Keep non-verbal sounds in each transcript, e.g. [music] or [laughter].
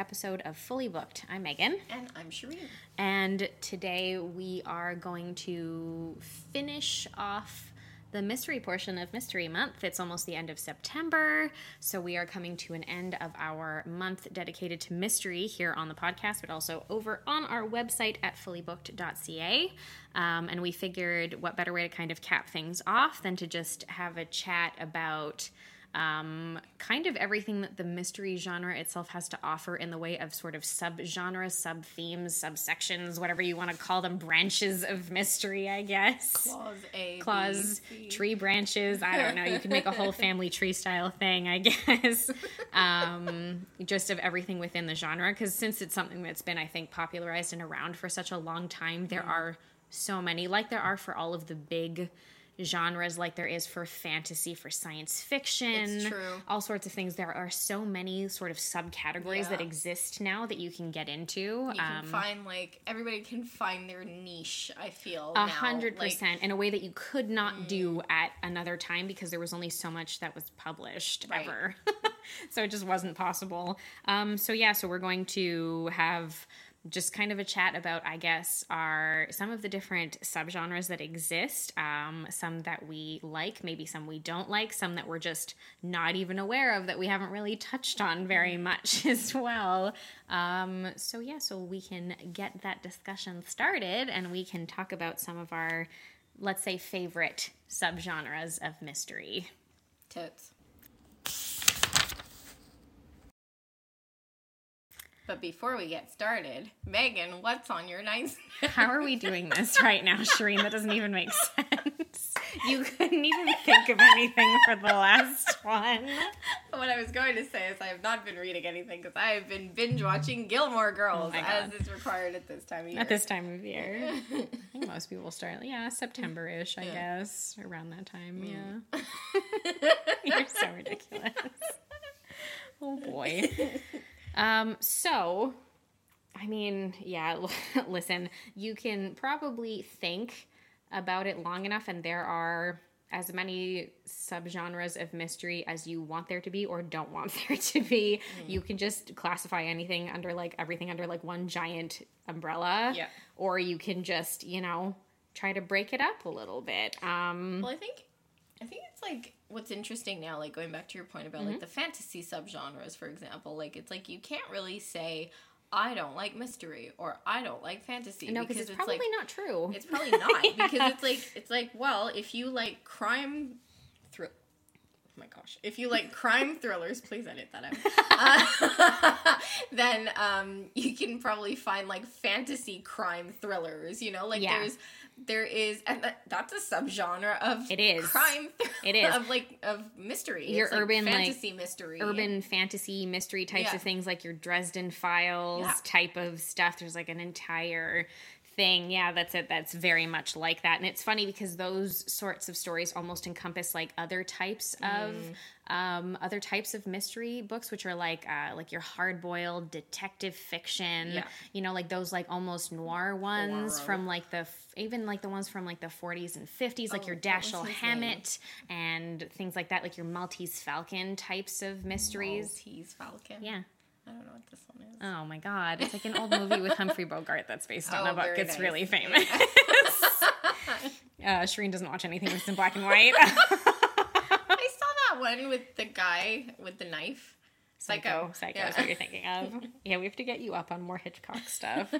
episode of Fully Booked. I'm Megan. And I'm Shireen. And today we are going to finish off the mystery portion of Mystery Month. It's almost the end of September, so we are coming to an end of our month dedicated to mystery here on the podcast, but also over on our website at fullybooked.ca. Um, and we figured what better way to kind of cap things off than to just have a chat about um, kind of everything that the mystery genre itself has to offer in the way of sort of subgenres, sub themes, subsections, whatever you want to call them, branches of mystery, I guess. Clause A. Claws, B, tree branches. I don't know. You can make a whole [laughs] family tree style thing, I guess. Um, just of everything within the genre. Because since it's something that's been, I think, popularized and around for such a long time, there are so many, like there are for all of the big genres like there is for fantasy for science fiction all sorts of things. There are so many sort of subcategories that exist now that you can get into You can um, find like everybody can find their niche. I feel a hundred percent in a way that you could not do at another time because there was only so much that was published Right. ever. [laughs] So it just wasn't possible. Um, so yeah so we're going to have just kind of a chat about i guess our some of the different subgenres that exist um, some that we like maybe some we don't like some that we're just not even aware of that we haven't really touched on very much [laughs] as well. Um, so yeah so we can get that discussion started and we can talk about some of our let's say favorite subgenres of mystery. Totes. But before we get started, Megan, what's on your nice? [laughs] How are we doing this right now, Shireen? That doesn't even make sense. You couldn't even think of anything for the last one. what I was going to say is I have not been reading anything because I have been binge watching Gilmore Girls Oh as is required at this time of year. At this time of year. [laughs] I think most people start, yeah, September ish, I guess, around that time. Mm. Yeah. [laughs] You're so ridiculous. Oh boy. Um, so, I mean, yeah, [laughs] listen, you can probably think about it long enough, and there are as many subgenres of mystery as you want there to be or don't want [laughs] there to be. You can just classify anything under like everything under like one giant umbrella. Yeah. Or you can just, you know, try to break it up a little bit. Um, Well, I think I think it's like what's interesting now, like going back to your point about Mm-hmm. like the fantasy subgenres, for example, like it's like you can't really say I don't like mystery or I don't like fantasy no, because it's, probably like not true. it's probably not Yeah. [laughs] because it's like it's like well, if you like crime thrill Oh my gosh. If you like [laughs] crime thrillers, please edit that out. [laughs] Uh, then um, you can probably find like fantasy crime thrillers, you know? Like Yeah. there's there is and that, that's a subgenre of It is. crime It is. [laughs] of like of mystery. Your It's, urban, like, fantasy mystery. urban fantasy mystery types Yeah. of things like your Dresden Files Yeah. type of stuff. There's like an entire thing. Yeah, that's it. That's very much like that. And it's funny because those sorts of stories almost encompass like other types of Mm. um, other types of mystery books, which are like uh, like your hard boiled detective fiction. Yeah. You know, like those like almost noir ones Poirot. from like the even like the ones from like the 40s and 50s, like Oh, your Dashiell Hammett and things like that, like your Maltese Falcon types of mysteries. Maltese Falcon. Yeah. I don't know what this one is. Oh my God. It's like an old movie with Humphrey Bogart that's based on Oh, a book. It's nice. really famous. [laughs] uh, Shireen doesn't watch anything that's in black and white. [laughs] [laughs] I saw that one with the guy with the knife. Psycho. Psycho Yeah. is what you're thinking of. Yeah, we have to get you up on more Hitchcock stuff.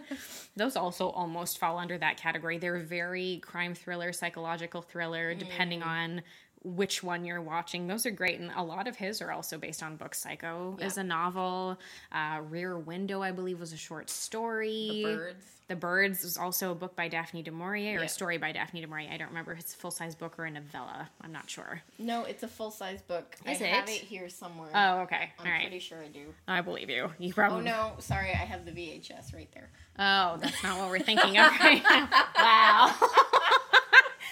Those also almost fall under that category. They're very crime thriller, psychological thriller, depending Mm. on which one you're watching. Those are great. And a lot of his are also based on books. Psycho is a novel. Uh, Rear Window, I believe, was a short story. The birds. The Birds was also a book by Daphne du Maurier, or Yeah. a story by Daphne du Maurier. I don't remember if it's a full size book or a novella. I'm not sure. No, it's a full size book. Is I have it? it here somewhere. Oh, okay. I'm All right. pretty sure I do. I believe you. You probably. Oh no, sorry, I have the VHS right there. Oh, that's not what we're thinking of right now. [laughs] Wow.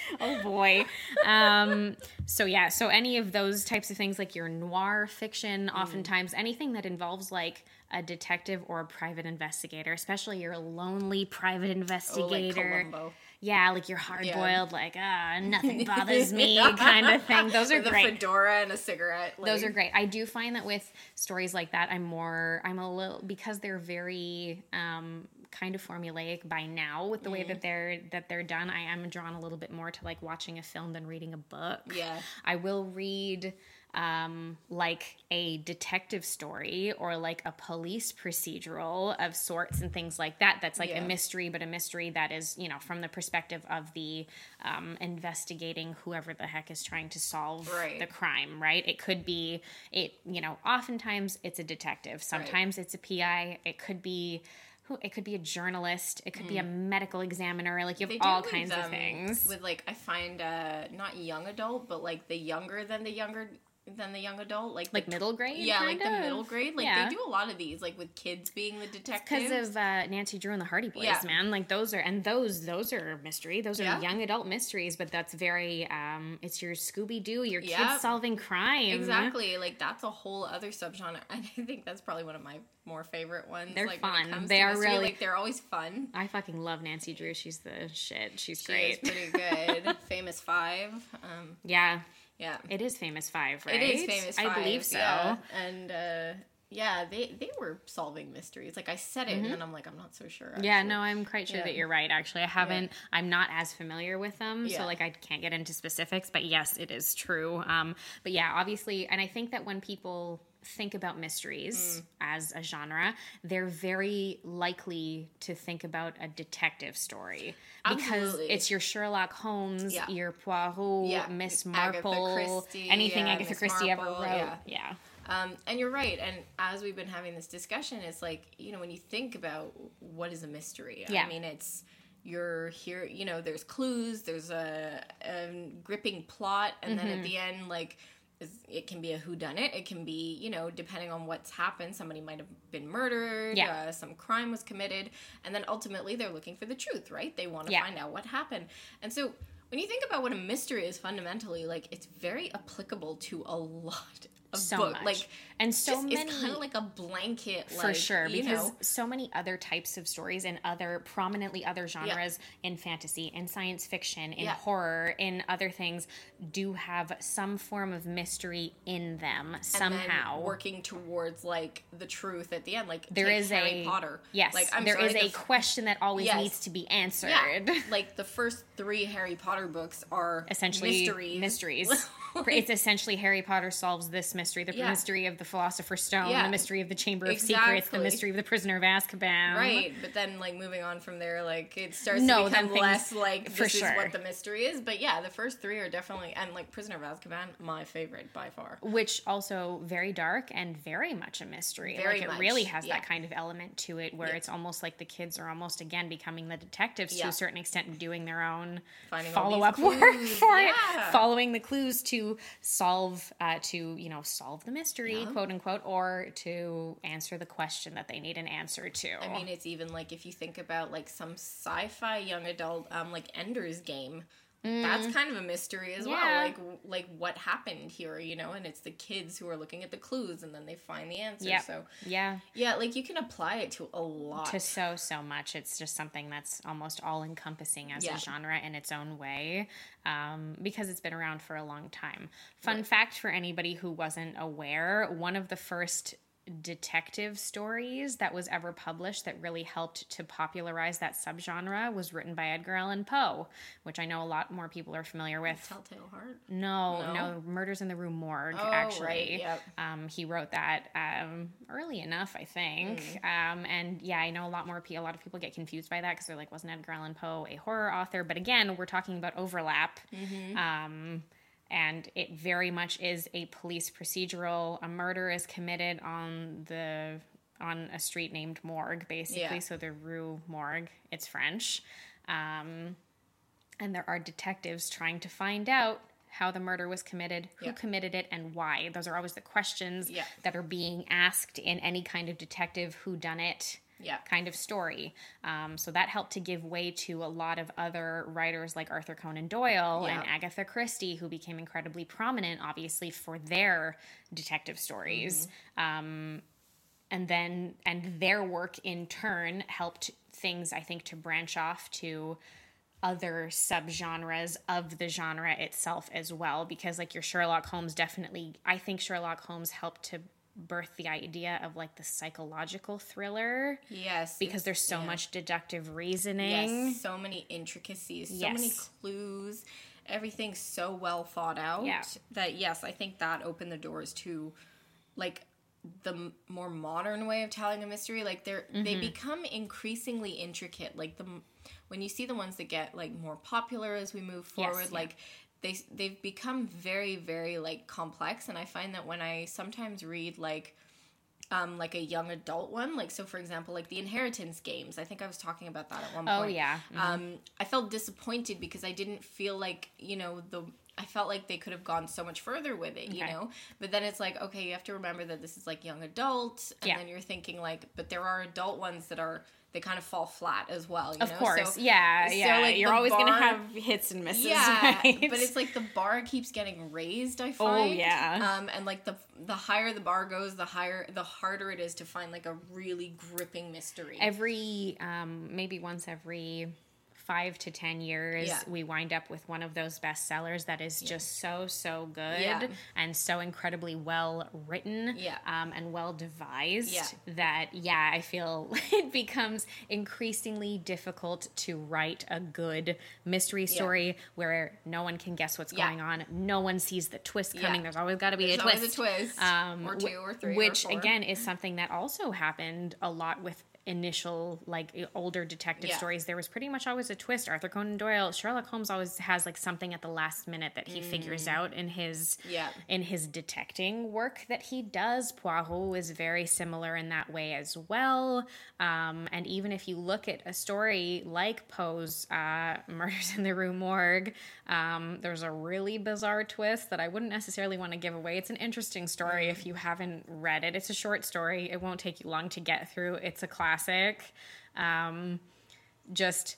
[laughs] oh boy. Um, so yeah, so any of those types of things like your noir fiction, oftentimes anything that involves like a detective or a private investigator, especially your lonely private investigator. Columbo. yeah, like you're hard boiled, Yeah. like ah, nothing [laughs] bothers me kind of thing. [laughs] Those are With great. fedora and a cigarette. Those are great. I do find that with stories like that, I'm more, I'm a little because they're very um, kind of formulaic by now with the way Mm-hmm. that they're that they're done. I am drawn a little bit more to like watching a film than reading a book. Yeah. I will read um like a detective story or like a police procedural of sorts and things like that that's like Yeah. a mystery but a mystery that is you know from the perspective of the um investigating whoever the heck is trying to solve Right. the crime right it could be it you know oftentimes it's a detective sometimes it's a pi it could be who it could be a journalist it could be a medical examiner like you have Mm. All with, kinds of um, things With like, I find uh not young adult, but like the younger than the younger than the young adult, like like the, middle grade yeah, like kind the middle grade. Like Yeah. they do a lot of these, like with kids being the detectives. because of uh, Nancy Drew and the Hardy Boys, Yeah. man. Like those are and those those are mystery. Those are Yeah. young adult mysteries, but that's very um it's your Scooby Doo, your Yep. kids solving crime. Exactly, like that's a whole other subgenre. And [laughs] I think that's probably one of my more favorite ones. They're like, fun. They are mystery, really- like they're always fun. I fucking love Nancy Drew. She's the shit. She's She great. pretty good. [laughs] Famous Five. Um, yeah, yeah, it is Famous Five, right? it is Famous Five. I believe so. yeah. And uh, yeah, they they were solving mysteries. Like I said it, and then I'm like, I'm not so sure. Mm-hmm. Yeah, no, I'm quite sure Yeah. that you're right. Actually, I haven't. I'm not as familiar with them, so like I can't get into specifics. But yes, it is true. Um, but yeah, obviously, and I think that when people think about Mm. mysteries as a genre, they're very likely to think about a detective story because Absolutely. it's your Sherlock Holmes, Yeah. your Poirot, Yeah. Miss Agatha Marple, Christie, anything yeah, Agatha Miss Christie ever wrote. yeah. Um, and you're right. And as we've been having this discussion, it's like, you know, when you think about what is a mystery, Yeah. I mean, it's you're here, you know, there's clues, there's a, a gripping plot, and then Mm-hmm. at the end, like, it can be a whodunit. It it can be, you know, depending on what's happened, somebody might have been murdered, Yeah. uh, some crime was committed, and then ultimately they're looking for the truth, right? They want to Yeah. find out what happened. And so when you think about what a mystery is fundamentally, like, it's very applicable to a [laughs] lot of So book. much. Like, and so just, many it's kind of like a blanket, for like, sure because know, so many other types of stories and other prominently other genres in fantasy in science fiction in Yeah. horror in other things do have some form of mystery in them and somehow working towards like the truth at the end. Like there is Harry a Potter. yes like I'm there sorry, is a f- question that always Yes. needs to be answered Yeah, [laughs] like the first three Harry Potter books are essentially mysteries. mysteries. [laughs] it's essentially Harry Potter solves this mystery, the Yeah. mystery of the Philosopher's Stone, Yeah. the mystery of the Chamber of Secrets, the mystery of the Prisoner of Azkaban. Right, but then like moving on from there, like it starts No, to become things- less like for this sure. is what the mystery is. But yeah, the first three are definitely and like Prisoner of Azkaban, my favorite by far. which also very dark and very much a mystery. Very like it really has yeah. that kind of element to it where it's almost like the kids are almost again becoming the detectives to a certain extent and doing their own Finding follow up work [laughs] for it, following the clues to solve uh, to you know solve the mystery, Yeah. quote unquote, or to answer the question that they need an answer to. I mean, it's even like if you think about like some sci-fi young adult, um, like Ender's Game. That's kind of a mystery as Mm. Yeah. well. Like, like what happened here, you know? And it's the kids who are looking at the clues, and then they find the answer. Yep. So, yeah, yeah, like you can apply it to a lot. to so so much it's just something that's almost all encompassing as Yeah. a genre in its own way um, because it's been around for a long time fun fact for anybody who wasn't aware one of the first detective stories that was ever published that really helped to popularize that subgenre was written by Edgar Allan Poe, which I know a lot more people are familiar with. Telltale Heart. No, no, No? Murders in the Rue Morgue. Oh, actually, right, yep. um, he wrote that um, early enough, I think. Mm. Um, and yeah, I know a lot more. pe- A lot of people get confused by that because they're like, wasn't Edgar Allan Poe a horror author? But again, we're talking about overlap. Mm-hmm. And it very much is a police procedural. A murder is committed on the on a street named Morgue, basically. Yeah. So the Rue Morgue. It's French. Um, and there are detectives trying to find out how the murder was committed, who Yeah. committed it, and why. Those are always the questions Yeah. that are being asked in any kind of detective who done it Yeah. kind of story. Um, so that helped to give way to a lot of other writers like Arthur Conan Doyle and Agatha Christie, who became incredibly prominent, obviously, for their detective stories. Um, and then, and their work in turn helped things, I think, to branch off to other subgenres of the genre itself as well because like your Sherlock Holmes definitely I think Sherlock Holmes helped to birth the idea of like the psychological thriller Yes. because there's so yeah. much deductive reasoning. Yes, so many intricacies, so many clues, everything's so well thought out Yeah. that yes, I think that opened the doors to like the m- more modern way of telling a mystery. Like they're they Mm-hmm. become increasingly intricate. Like the when you see the ones that get like more popular as we move Yes, forward, yeah. like they they've become very very like complex. And I find that when I sometimes read like um, like a young adult one. Like so, for example, like the Inheritance games. I think I was talking about that at one point. Oh yeah. Um, I felt disappointed because I didn't feel like you know the. I felt like they could have gone so much further with it, you know. But then it's like, okay, you have to remember that this is like young adult, and Yeah. then you're thinking like, but there are adult ones that are they kind of fall flat as well. You Of know? course. So- yeah, so, yeah. like, You're always going to have hits and misses. yeah, [laughs] right? but it's like the bar keeps getting raised. I find. Oh, find. yeah. Um, and like the the higher the bar goes, the higher the harder it is to find like a really gripping mystery. every um, maybe once every five to ten years Yeah. we wind up with one of those bestsellers that is just so so good Yeah. and so incredibly well written Yeah. um, and well devised Yeah. that yeah i feel [laughs] it becomes increasingly difficult to write a good mystery story where no one can guess what's Yeah. going on no one sees the twist Yeah. coming there's always got to be a always twist a twist, um, or two, or three, or which four. again is something that also happened a lot with initial like older detective Yeah. stories there was pretty much always a twist. Arthur conan doyle sherlock holmes always has like something at the last minute that he figures out in his Mm. Yeah. in his detecting work that he does. Poirot is very similar in that way as well. Um, and even if you look at a story like poe's uh, [laughs] murders in the rue morgue um, there's a really bizarre twist that i wouldn't necessarily want to give away. It's an interesting story if you haven't read it. It's a short story. It won't take you long to get through. It's a classic um, just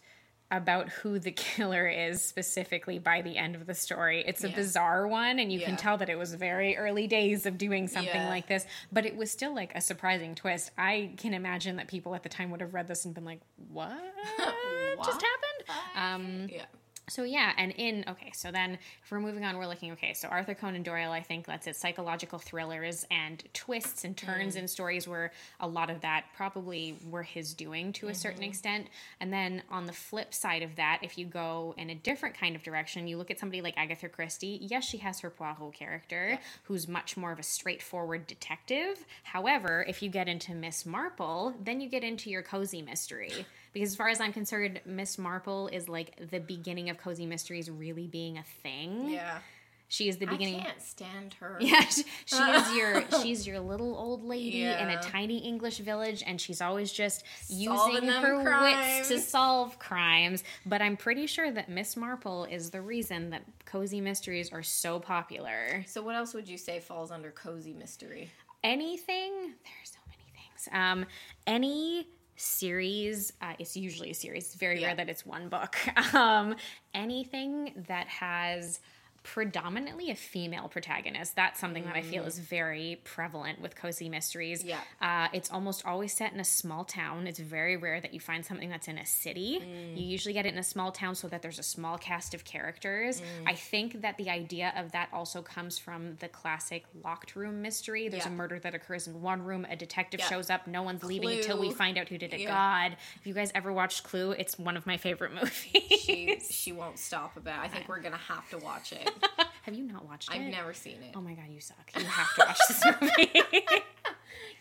about who the [laughs] killer is specifically by the end of the story. It's a Yeah. bizarre one, and you can tell that it was very early days of doing something Yeah. like this, but it was still like a surprising twist. I can imagine that people at the time would have read this and been like, what, [laughs] just happened? Um, yeah. So yeah, and in okay, so then if we're moving on, we're looking okay. So Arthur Conan Doyle, I think that's it. Psychological thrillers and twists and turns mm. in stories where a lot of that probably were his doing to a certain mm-hmm. extent. And then on the flip side of that, if you go in a different kind of direction, you look at somebody like Agatha Christie. Yes, she has her Poirot character, who's much more of a straightforward detective. However, if you get into Miss Marple, then you get into your cozy mystery. Because as far as I'm concerned, Miss Marple is like the beginning of cozy mysteries really being a thing. Yeah. She is the beginning. I can't stand her. [laughs] Yeah, she, she is [laughs] your she's your little old lady in a tiny English village, and she's always just Solving using her wits to solve crimes. But I'm pretty sure that Miss Marple is the reason that cozy mysteries are so popular. So what else would you say falls under cozy mystery? anything there's so many things um any series uh, it's usually a series it's very Yeah. rare that it's one book [laughs] um anything that has predominantly a female protagonist that's something that i feel is very prevalent with cozy mysteries Mm. Yeah. uh, it's almost always set in a small town it's very rare that you find something that's in a city Mm. you usually get it in a small town so that there's a small cast of characters Mm. i think that the idea of that also comes from the classic locked room mystery there's Yeah. a murder that occurs in one room a detective Yeah. shows up no one's leaving until we find out who did it Yeah. god if you guys ever watched clue it's one of my favorite [laughs] movies She she won't stop about. I think we're gonna have to watch it. [laughs] have you not watched it? I've never seen it. oh my god you suck you have to watch this [laughs] movie [laughs]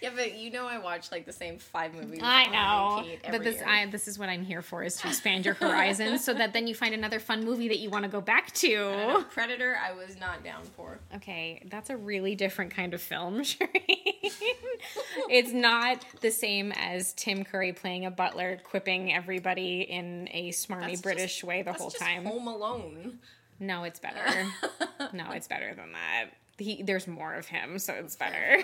Yeah, but you know I watch like the same five movies. I know, but this year. I, this is what I'm here for: is to expand your horizons, so that then you find another fun movie that you want to go back I to. Predator, I was not down for. Okay, that's a really different kind of film, Shireen. it's not the same as Tim Curry playing a butler, quipping everybody in a smarmy That's British just- way the That's whole just time. Home Alone. No, it's better. [laughs] no, it's better than that. He, there's more of him, so it's better.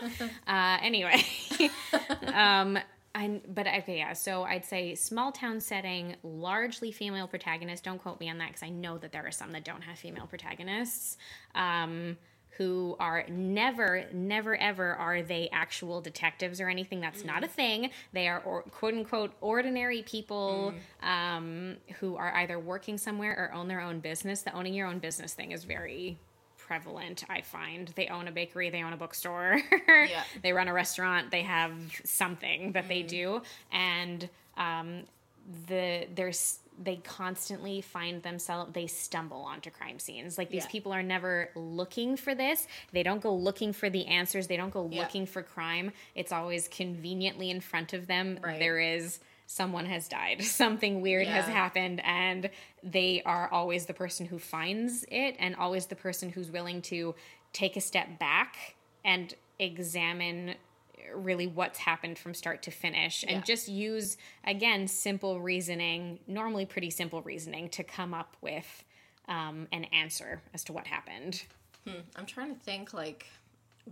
[laughs] uh, anyway, [laughs] um, I, but okay, yeah. So I'd say small town setting, largely female protagonists. Don't quote me on that because I know that there are some that don't have female protagonists. Um, who are never, never, ever are they actual detectives or anything. That's not a thing. They are or, quote unquote ordinary people um, who are either working somewhere or own their own business. The owning your own business thing is very prevalent, I find. They own a bakery, they own a bookstore, [laughs] Yeah. they run a restaurant, they have something that they do. And um, the there's they constantly find themselves they stumble onto crime scenes. Like these Yeah. people are never looking for this. They don't go looking for the answers. They don't go Yeah. looking for crime. It's always conveniently in front of them Right. there is someone has died. [laughs] Something weird has happened. And they are always the person who finds it and always the person who's willing to take a step back and examine really what's happened from start to finish and Yeah. just use again simple reasoning normally pretty simple reasoning to come up with um, an answer as to what happened I'm trying to think like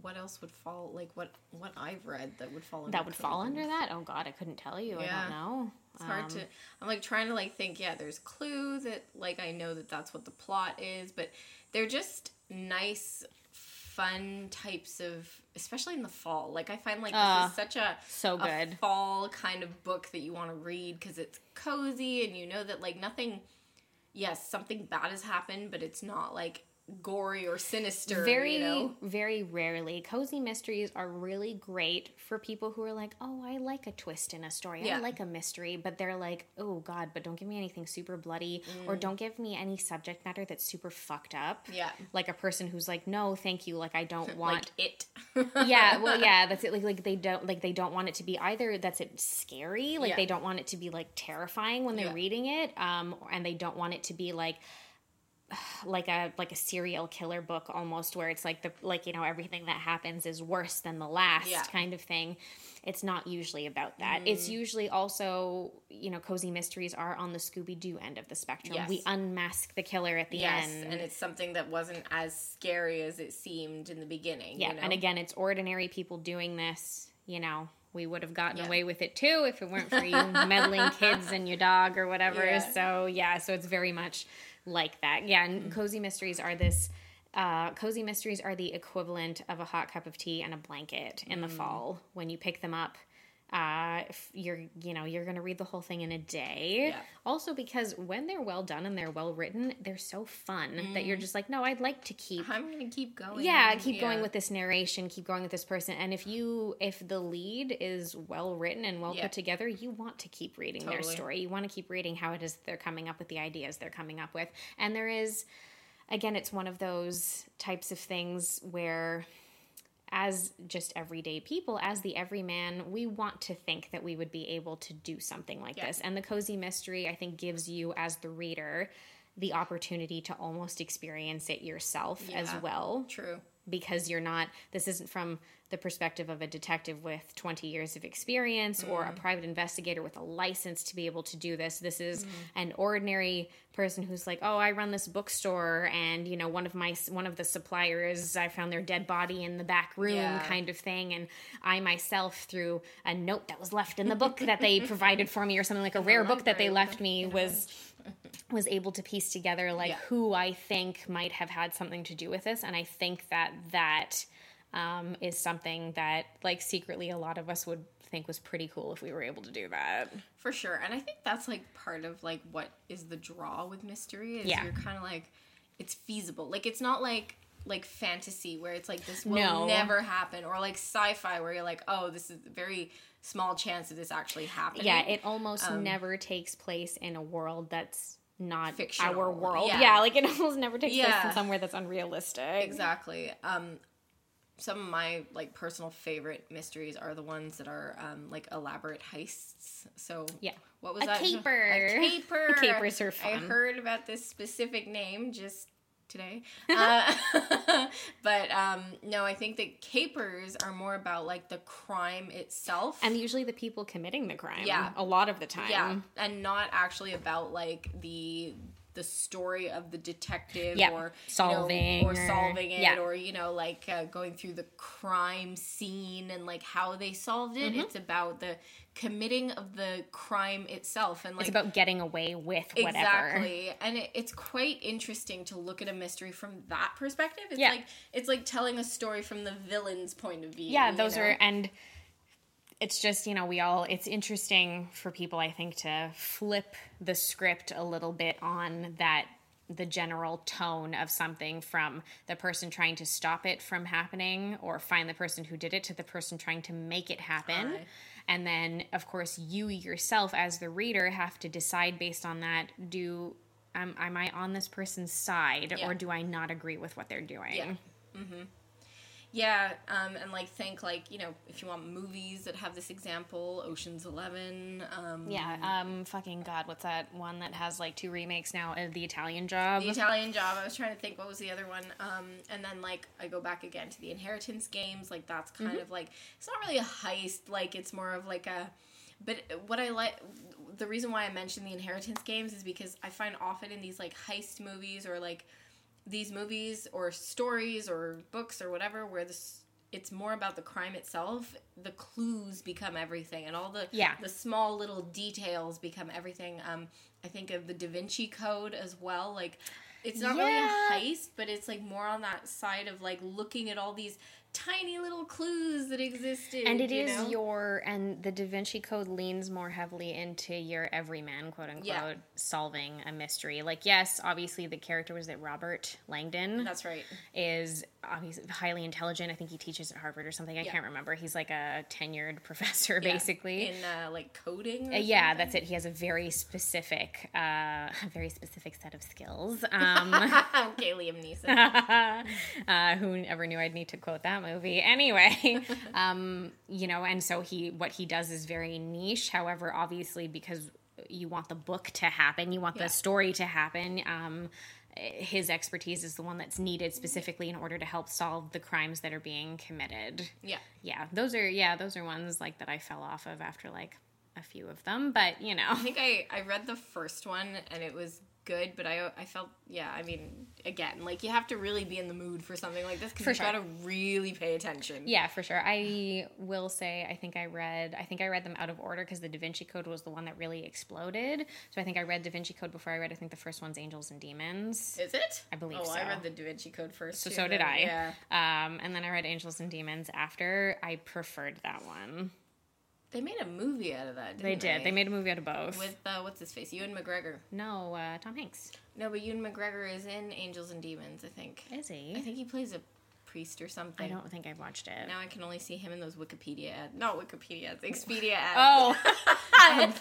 what else would fall like what what I've read that would fall under that would fall under that oh god i couldn't tell you i don't know It's hard Um, to. I'm like trying to like think. Yeah, there's clue that like I know that that's what the plot is, but they're just nice, fun types of, especially in the fall. Like I find like this Ah, is such a so a good. fall kind of book that you want to read because it's cozy and you know that like nothing. Yes, something bad has happened, but it's not like gory or sinister. very you know? very rarely cozy mysteries are really great for people who are like oh i like a twist in a story i like a mystery but they're like oh god but don't give me anything super bloody or don't give me any subject matter that's super fucked up Mm. Yeah. like a person who's like no thank you like i don't [laughs] Like want it. [laughs] yeah well [laughs] yeah that's it like like they don't like they don't want it to be either that's it scary like Yeah. they don't want it to be like terrifying when they're Yeah. reading it um and they don't want it to be like like a like a serial killer book almost where it's like the like you know everything that happens is worse than the last Yeah. Mm. kind of thing it's not usually about that it's usually also you know cozy mysteries are on the scooby-doo end of the spectrum Yes. we unmask the killer at the Yes, end and it's something that wasn't as scary as it seemed in the beginning. Yeah, you know? and again, it's ordinary people doing this. You know, we would have gotten Yeah. away with it too if it weren't for you [laughs] meddling kids and your dog or whatever. Yeah. So yeah, so it's very much like that. Yeah, and Mm-hmm. cozy mysteries are this. Uh, cozy mysteries are the equivalent of a hot cup of tea and a blanket in Mm. the fall when you pick them up. Uh, if you're you know you're gonna read the whole thing in a day. Yeah. Also because when they're well done and they're well written, they're so fun that Mm-hmm. you're just like, no, I'd like to keep I'm gonna keep going. yeah keep going with this narration keep going with this person and if you if the lead is well written and well Yeah. put together you want to keep reading their story you want to keep reading how it is they're coming up with the ideas they're coming up with and there is again it's one of those types of things where as just everyday people, as the everyman, we want to think that we would be able to do something like Yeah. this. And the cozy mystery, I think, gives you, as the reader, the opportunity to almost experience it yourself as well True. Because you're not this isn't from the perspective of a detective with 20 years of experience or Mm. a private investigator with a license to be able to do this this is Mm. an ordinary person who's like oh i run this bookstore and you know one of my one of the suppliers i found their dead body in the back room Yeah. kind of thing and i myself through a note that was left in the book that they [laughs] provided for me or something like a rare book that they left me was was able to piece together like Yeah. who I think might have had something to do with this, and I think that that um, is something that like secretly a lot of us would think was pretty cool if we were able to do that. For sure. And I think that's like part of like what is the draw with mystery is Yeah. you're kind of like it's feasible. Like it's not like like fantasy where it's like this will No. never happen or like sci-fi where you're like oh this is very small chance of this actually happening. Yeah, it almost never takes place in a world that's not Fictional, our world. yeah. Yeah. like it [laughs] almost never takes place Yeah. in somewhere that's unrealistic. Exactly. Um, some of my like personal favorite mysteries are the ones that are um, like elaborate heists. So Yeah. what was A that? caper. A caper. [laughs] Capers are fun. I heard about this specific name just today. [laughs] uh, [laughs] but um, no, I think that capers are more about like the crime itself. And usually the people committing the crime. Yeah. A lot of the time. yeah, and not actually about like the the story of the detective Yep. or Solving you know, or or- solving it yeah. or you know like uh, going through the crime scene and like how they solved it. Mm-hmm. It's about the committing of the crime itself and like it's about getting away with whatever. Exactly, and it, it's quite interesting to look at a mystery from that perspective. It's Yeah. like it's like telling a story from the villain's point of view. yeah those know? are and it's just you know we all it's interesting for people i think to flip the script a little bit on that the general tone of something from the person trying to stop it from happening or find the person who did it to the person trying to make it happen and then of course you yourself as the reader have to decide based on that do um, am i on this person's side Yeah. or do i not agree with what they're doing Yeah. Yeah, um, and like think like you know if you want movies that have this example, Ocean's Eleven. Um, Yeah, um, fucking god, what's that one that has like two remakes now? Uh, the Italian Job. The Italian Job. I was trying to think what was the other one. Um, and then like I go back again to the Inheritance games. Like that's kind Mm-hmm. of like it's not really a heist. Like it's more of like a. But what I like, the reason why I mention the Inheritance games is because I find often in these like heist movies or like these movies or stories or books or whatever where this it's more about the crime itself the clues become everything and all the Yeah. the small little details become everything um i think of the da vinci code as well like it's not Yeah. really a heist but it's like more on that side of like looking at all these tiny little clues that existed and it you is know? your and the Da Vinci Code leans more heavily into your everyman, quote unquote, Yeah. solving a mystery. Like, yes, obviously the character was that Robert Langdon that's right is obviously highly intelligent. I think he teaches at Harvard or something. I Yeah. can't remember. He's like a tenured [laughs] professor, Yeah. basically. in uh, like coding Uh, yeah, something. that's it. He has a very specific, uh, [laughs] very specific set of skills. Um, okay liam neeson uh, who ever knew I'd need to quote that movie? Anyway, [laughs] um, you know, and so he, what he does is very niche. However, obviously, because you want the book to happen, you want Yeah. the story to happen. Um, his expertise is the one that's needed specifically in order to help solve the crimes that are being committed. yeah Yeah, those are yeah, those are ones like that I fell off of after like a few of them, but you know. I think I, I read the first one and it was good, but I I felt yeah. I mean, again, like you have to really be in the mood for something like this because you sure. gotta really pay attention. Yeah, for sure. I will say I think I read I think I read them out of order because the Da Vinci Code was the one that really exploded. So I think I read Da Vinci Code before I read I think the first one's Angels and Demons. Is it? I believe oh, so. I read the Da Vinci Code first. So too, so did then, I. Yeah. Um, and then I read Angels and Demons after. I preferred that one. They made a movie out of that. Didn't They did. They made a movie out of both. with uh, what's his face, Ewan McGregor. no, uh, Tom Hanks. No, but Ewan McGregor is in Angels and Demons. I think. Is he? I think he plays a priest or something. I don't think I've watched it. Now I can only see him in those Wikipedia ads. Not Wikipedia ads, Expedia ads. Oh,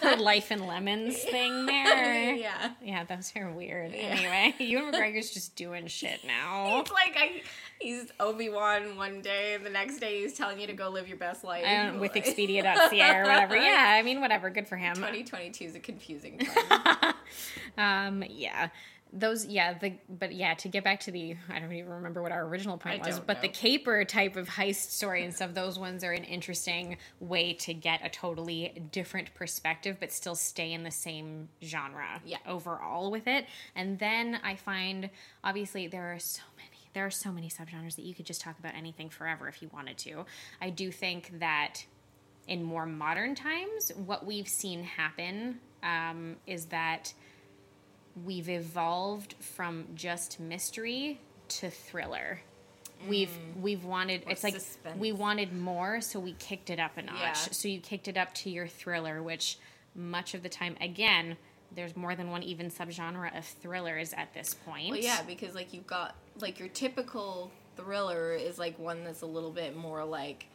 [laughs] [laughs] the Life and Lemons thing there. yeah. Yeah, those are weird. Anyway, [laughs] Ewan McGregor's just doing shit now. It's like I, he's Obi Wan one day, and the next day he's telling you to go live your best life. Don't, with Expedia.ca or whatever. Yeah, I mean, whatever. Good for him. 2022 is a confusing time. Um, yeah. Those, yeah, the, but yeah, to get back to the, I don't even remember what our original point I was, but the caper type of heist story and stuff, those ones are an interesting way to get a totally different perspective, but still stay in the same genre Yeah. overall with it. And then I find, obviously, there are so many. There are so many subgenres that you could just talk about anything forever if you wanted to. I do think that in more modern times, what we've seen happen um, is that we've evolved from just mystery to thriller. We've mm. we've wanted it's like suspense. we wanted more, so we kicked it up a notch. Yeah. So you kicked it up to your thriller, which much of the time, again, there's more than one even subgenre of thrillers at this point. well, yeah, because like you've got like your typical thriller is like one that's a little bit more like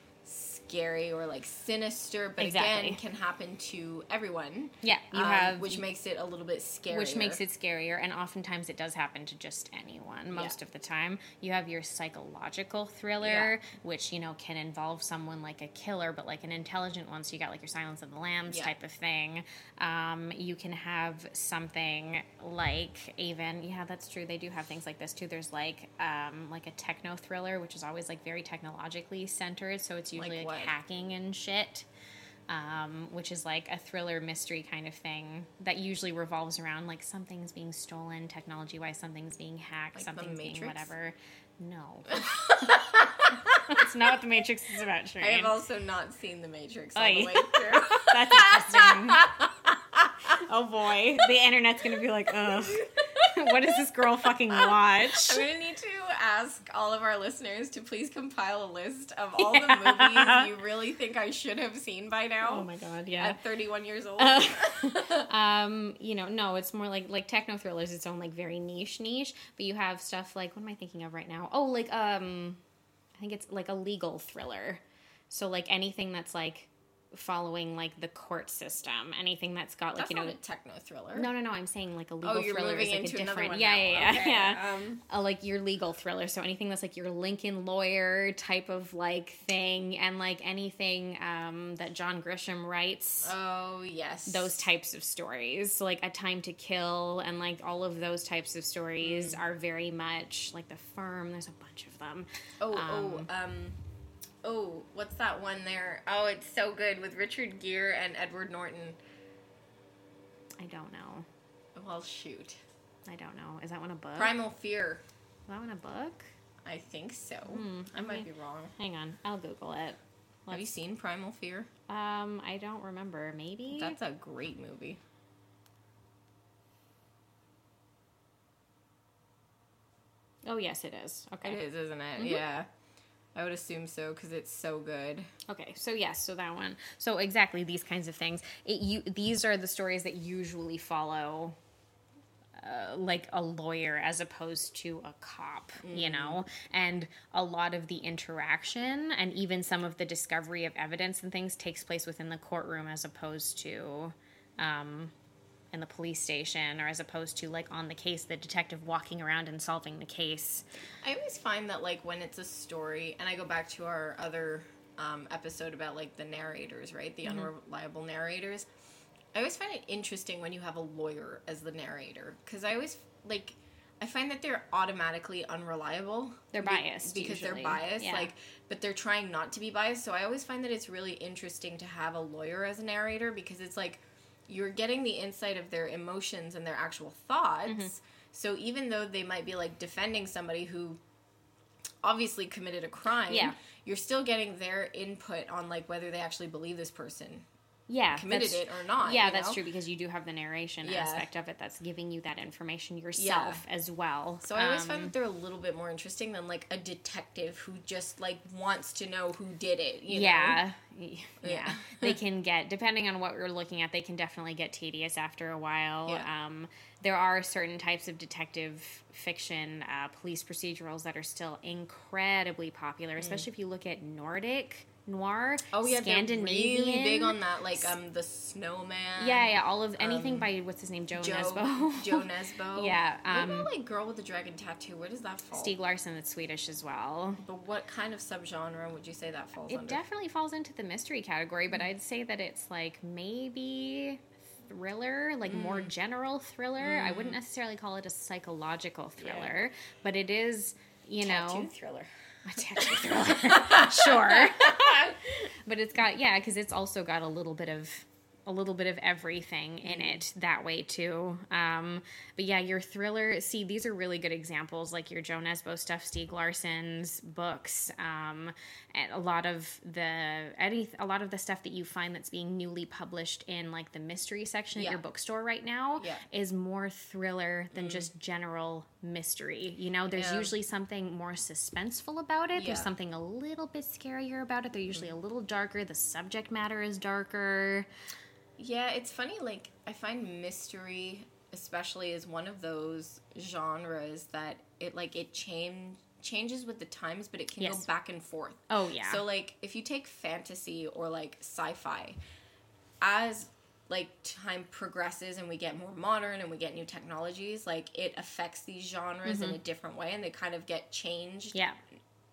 scary or like sinister, but Exactly. again can happen to everyone. Yeah, you um, have which makes it a little bit scarier. which makes it scarier and oftentimes it does happen to just anyone most Yeah. of the time you have your psychological thriller which you know can involve someone like a killer but like an intelligent one so you got like your silence of the lambs Yeah. type of thing um, you can have something like even yeah that's true they do have things like this too there's like um, like a techno thriller which is always like very technologically centered so it's usually like, what? Hacking and shit um, which is like a thriller mystery kind of thing that usually revolves around like something's being stolen technology wise, something's being hacked, Like something's being whatever. No, [laughs] it's not what the Matrix is about. I have also not seen The Matrix all Oy. the way through. [laughs] That's interesting. [laughs] oh boy, the internet's gonna be like, ugh, what does this girl fucking watch? I'm gonna need to ask all of our listeners to please compile a list of [laughs] all the movies you really think I should have seen by now. Oh my god, yeah. At 31 years old. Uh, [laughs] [laughs] um, you know, no, it's more like like techno thrillers. Its own like very niche niche. But you have stuff like what am I thinking of right now? Oh, like um, I think it's like a legal thriller. So like anything that's like following like the court system, anything that's got like That's you know. a techno thriller. No, no, no. I'm saying like a legal Oh, you're thriller moving is like into a different. yeah, yeah, yeah, Okay, yeah. Um, uh, like your legal thriller. So anything that's like your Lincoln lawyer type of like thing, and like anything um, that John Grisham writes. oh yes. those types of stories, so like A Time to Kill, and like all of those types of Mm. stories are very much like The Firm. There's a bunch of them. Oh, um, oh, um, oh, what's that one there? Oh, it's so good with Richard Gere and Edward Norton. I don't know. Well, shoot. I don't know. Is that one a book? Primal Fear. Is that one a book? I think so. Hmm, I might be wrong. Hang on, I'll Google it. Have you seen Primal Fear? Um, I don't remember. Maybe. That's a great movie. Oh yes, it is. Okay. It is, isn't it? Mhm. Yeah. I would assume so because it's so good. Okay, so yes, so that one. So exactly these kinds of things. It you these are the stories that usually follow uh, like a lawyer as opposed to a cop, you know? And a lot of the interaction and even some of the discovery of evidence and things takes place within the courtroom as opposed to um in the police station or as opposed to like on the case the detective walking around and solving the case. I always find that like when it's a story, and I go back to our other um, episode about like the narrators, right? The unreliable narrators. I always find it interesting when you have a lawyer as the narrator because I always like. I find that they're automatically unreliable. They're biased, because usually. they're biased. Yeah. Like, but they're trying not to be biased. So I always find that it's really interesting to have a lawyer as a narrator because it's like you're getting the insight of their emotions and their actual thoughts. Mm-hmm. So even though they might be like defending somebody who obviously committed a crime, Yeah. you're still getting their input on like whether they actually believe this person Yeah, committed it or not. Yeah, that's know? true because you do have the narration Yeah. aspect of it that's giving you that information yourself as well. So I always Um, find that they're a little bit more interesting than like a detective who just like wants to know who did it. Yeah, yeah, Yeah. [laughs] they can get depending on what you're looking at. They can definitely get tedious after a while. Yeah. Um, there are certain types of detective fiction, uh, police procedurals that are still incredibly popular, especially if you look at Nordic noir, Mm. Oh yeah, Scandinavian. really big on that. Like um, the Snowman. yeah, yeah, all of anything um, by what's his name, Joe, Jo Nesbø. [laughs] Joe [laughs] Nesbo. Yeah, what um, about like Girl with the Dragon Tattoo? Where does that fall? Stieg Larsson, that's Swedish as well. But what kind of subgenre would you say that falls It under? definitely falls into the mystery category, Mm. but I'd say that it's like maybe thriller, like more Mm. general thriller. I wouldn't necessarily call it a psychological thriller, but it is, you Tattoo know, thriller. A tattoo thriller. sure. [laughs] but it's got yeah, because it's also got a little bit of a little bit of everything in it that way too. Um, but yeah, your thriller. See, these are really good examples, like your Jo Nesbø stuff, Stieg Larsson's books. Um, and a lot of the any a lot of the stuff that you find that's being newly published in like the mystery section at your bookstore right now Yeah. is more thriller than just general mystery. You know, there's Yeah. usually something more suspenseful about it. There's something a little bit scarier about it. They're usually a mm-hmm. little darker. The subject matter is darker. Yeah, it's funny. Like I find mystery, especially, is one of those genres that it like it change changes with the times, but it can Yes. go back and forth. Oh yeah. So like if you take fantasy or like sci-fi, as like time progresses and we get more modern and we get new technologies, like it affects these genres in a different way and they kind of get changed. Mm-hmm. yeah.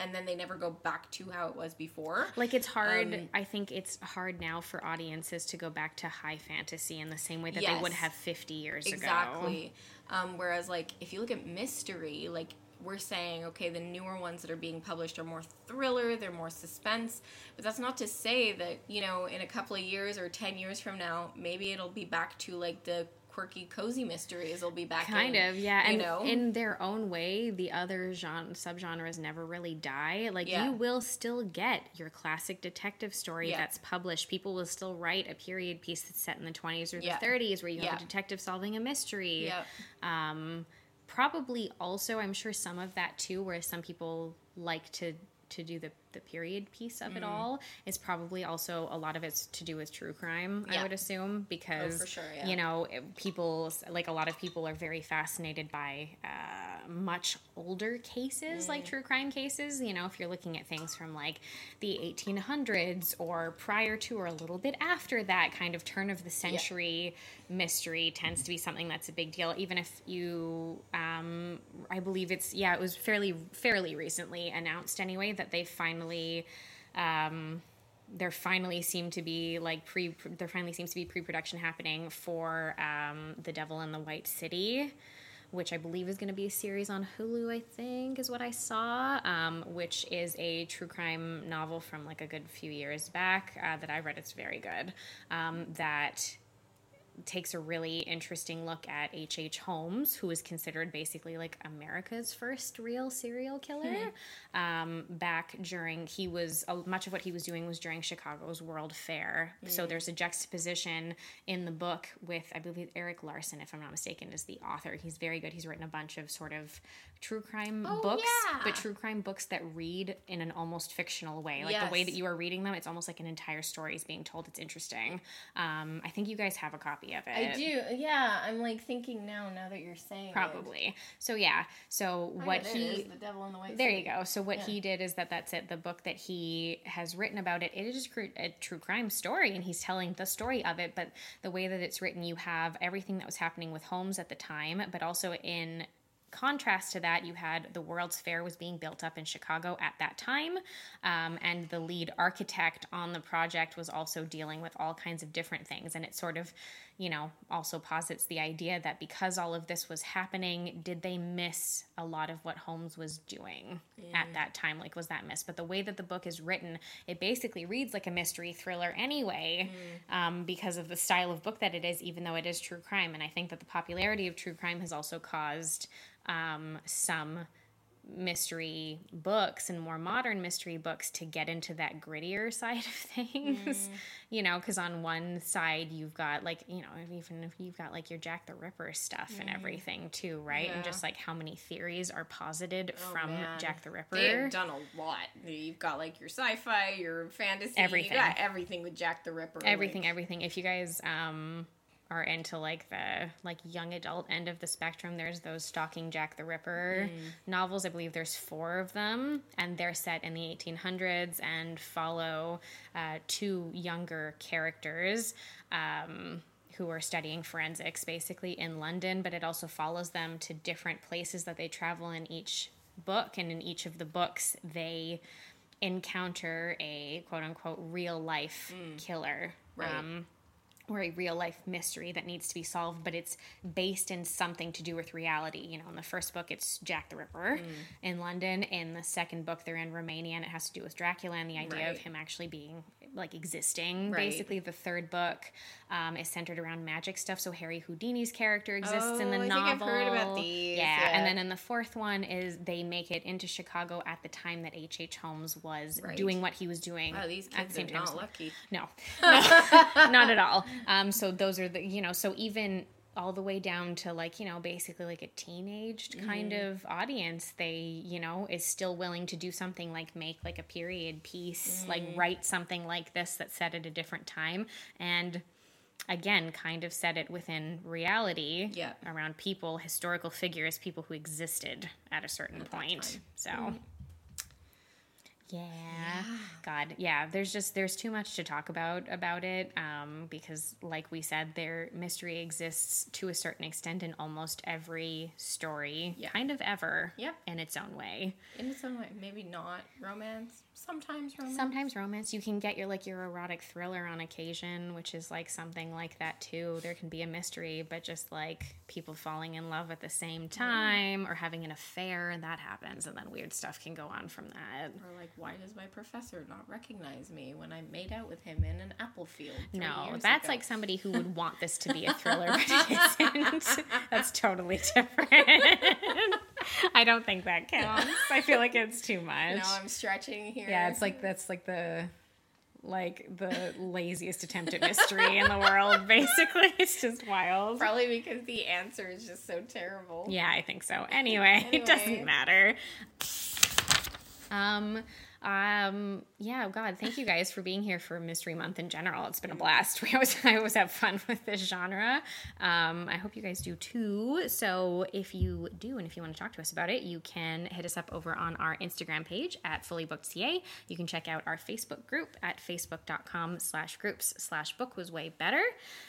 And then they never go back to how it was before. Like it's hard. Um, I think it's hard now for audiences to go back to high fantasy in the same way that they would have 50 years ago. Exactly. Um, whereas, like, if you look at mystery, like, we're saying, okay, the newer ones that are being published are more thriller, they're more suspense. But that's not to say that, you know, in a couple of years or 10 years from now, maybe it'll be back to like the quirky cozy mysteries will be back kind in, of yeah and know? in their own way the other genre subgenres never really die like Yeah. you will still get your classic detective story Yeah. that's published people will still write a period piece that's set in the 20s or the Yeah. 30s where you have a detective solving a mystery um, probably also i'm sure some of that too where some people like to to do the, the period piece of it Mm-hmm. all is probably also a lot of it's to do with true crime i Yeah. Oh, would assume because for sure, yeah. you know people like a lot of people are very fascinated by uh, much older cases Mm. like true crime cases you know if you're looking at things from like the 1800s or prior to or a little bit after that kind of turn of the century mystery tends to be something that's a big deal even if you um, i believe it's yeah it was fairly fairly recently announced anyway that they finally um, there finally seem to be like pre there finally seems to be pre-production happening for um, the devil in the white city which i believe is going to be a series on hulu i think is what i saw um, which is a true crime novel from like a good few years back uh, that i read. It's very good. Um, that takes a really interesting look at H.H. H. Holmes, who is considered basically like America's first real serial killer. Um, back during, he was, uh, much of what he was doing was during Chicago's World Fair. So there's a juxtaposition in the book with, I believe, Erik Larson, if I'm not mistaken, is the author. He's very good. He's written a bunch of sort of true crime Oh, books, yeah. but true crime books that read in an almost fictional way. Like the way that you are reading them, it's almost like an entire story is being told. It's interesting. Um, I think you guys have a copy of it. I do. Yeah, I'm like thinking now. Now that you're saying it. Probably. So yeah. So what he it is, the devil in the white. there City. you go. So what Yeah. he did is that that's it. The book that he has written about it, it is a true crime story, and he's telling the story of it. But the way that it's written, you have everything that was happening with Holmes at the time, but also in contrast to that, you had the World's Fair was being built up in Chicago at that time, um, and the lead architect on the project was also dealing with all kinds of different things. And it sort of, you know, also posits the idea that because all of this was happening, did they miss a lot of what Holmes was doing at that time? Like, was that missed? But the way that the book is written, it basically reads like a mystery thriller anyway, um, because of the style of book that it is, even though it is true crime. And I think that the popularity of true crime has also caused um, some mystery books and more modern mystery books to get into that grittier [laughs] side of things you know because on one side you've got like you know even if you've got like your jack the ripper stuff and everything too right and just like how many theories are posited Oh, from man. jack the ripper They've done a lot. You've got like your sci-fi, your fantasy, Everything. You got everything with Jack the Ripper. everything like- everything if you guys um are into like the like young adult end of the spectrum there's those stalking jack the ripper novels. I believe there's four of them and they're set in the 1800s and follow uh, two younger characters um, who are studying forensics basically in london but it also follows them to different places that they travel in each book and in each of the books they encounter a quote unquote real life killer. Right. um, or a real life mystery that needs to be solved, but it's based in something to do with reality. You know, in the first book, it's Jack the Ripper mm. in London. In the second book, they're in Romania, and it has to do with Dracula and the idea of him actually being like existing. Right. Basically, the third book um, is centered around magic stuff. So Harry Houdini's character exists in Oh, the I think novel. I've heard about these, Yeah. yeah. and then in the fourth one is they make it into Chicago at the time that H. H. Holmes was Right. doing what he was doing. Wow, these at the same are time not lucky. no, [laughs] no not at all. Um, so those are the you know so even all the way down to like you know basically like a teenaged kind mm-hmm. of audience they you know is still willing to do something like make like a period piece like mm. write something like this that's set at a different time and again kind of set it within reality Yeah. around people historical figures people who existed at a certain point time. so mm-hmm. Yeah. God. Yeah. There's just there's too much to talk about about it um, because, like we said, their mystery exists to a certain extent in almost every story, Yeah. kind of ever, Yep. in its own way. In its own way, maybe not romance. Sometimes romance. Sometimes romance, you can get your like your erotic thriller on occasion, which is like something like that too. There can be a mystery, but just like people falling in love at the same time or having an affair, and that happens, and then weird stuff can go on from that. Or like, why does my professor not recognize me when I made out with him in an apple field? No, that's ago? like somebody who would want this to be a thriller, but it isn't. That's totally different. [laughs] [laughs] I don't think that counts. I feel like it's too much. [laughs] No, I'm stretching here. yeah, it's like that's like the like the laziest attempt at mystery in the world. [laughs] Basically, it's just wild. probably because the answer is just so terrible. Yeah, I think so. Anyway, it doesn't matter. Um, um, yeah, God, thank you guys for being here for Mystery Month in general. It's been a blast. [laughs] We always, I always have fun with this genre. Um, I hope you guys do too. So if you do, and if you want to talk to us about it, you can hit us up over on our Instagram page at fullybookedca. You can check out our Facebook group at facebook.com slash groups slash book was way better.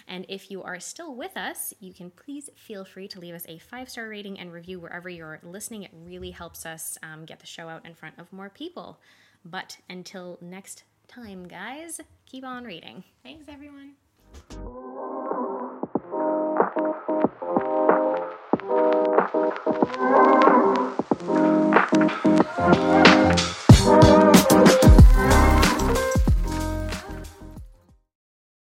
And if you are still with us, you can please feel free to leave us a five star rating and review wherever you're listening. It really helps us um, get the show out in front of more people. But until next time, guys, keep on reading. Thanks, everyone.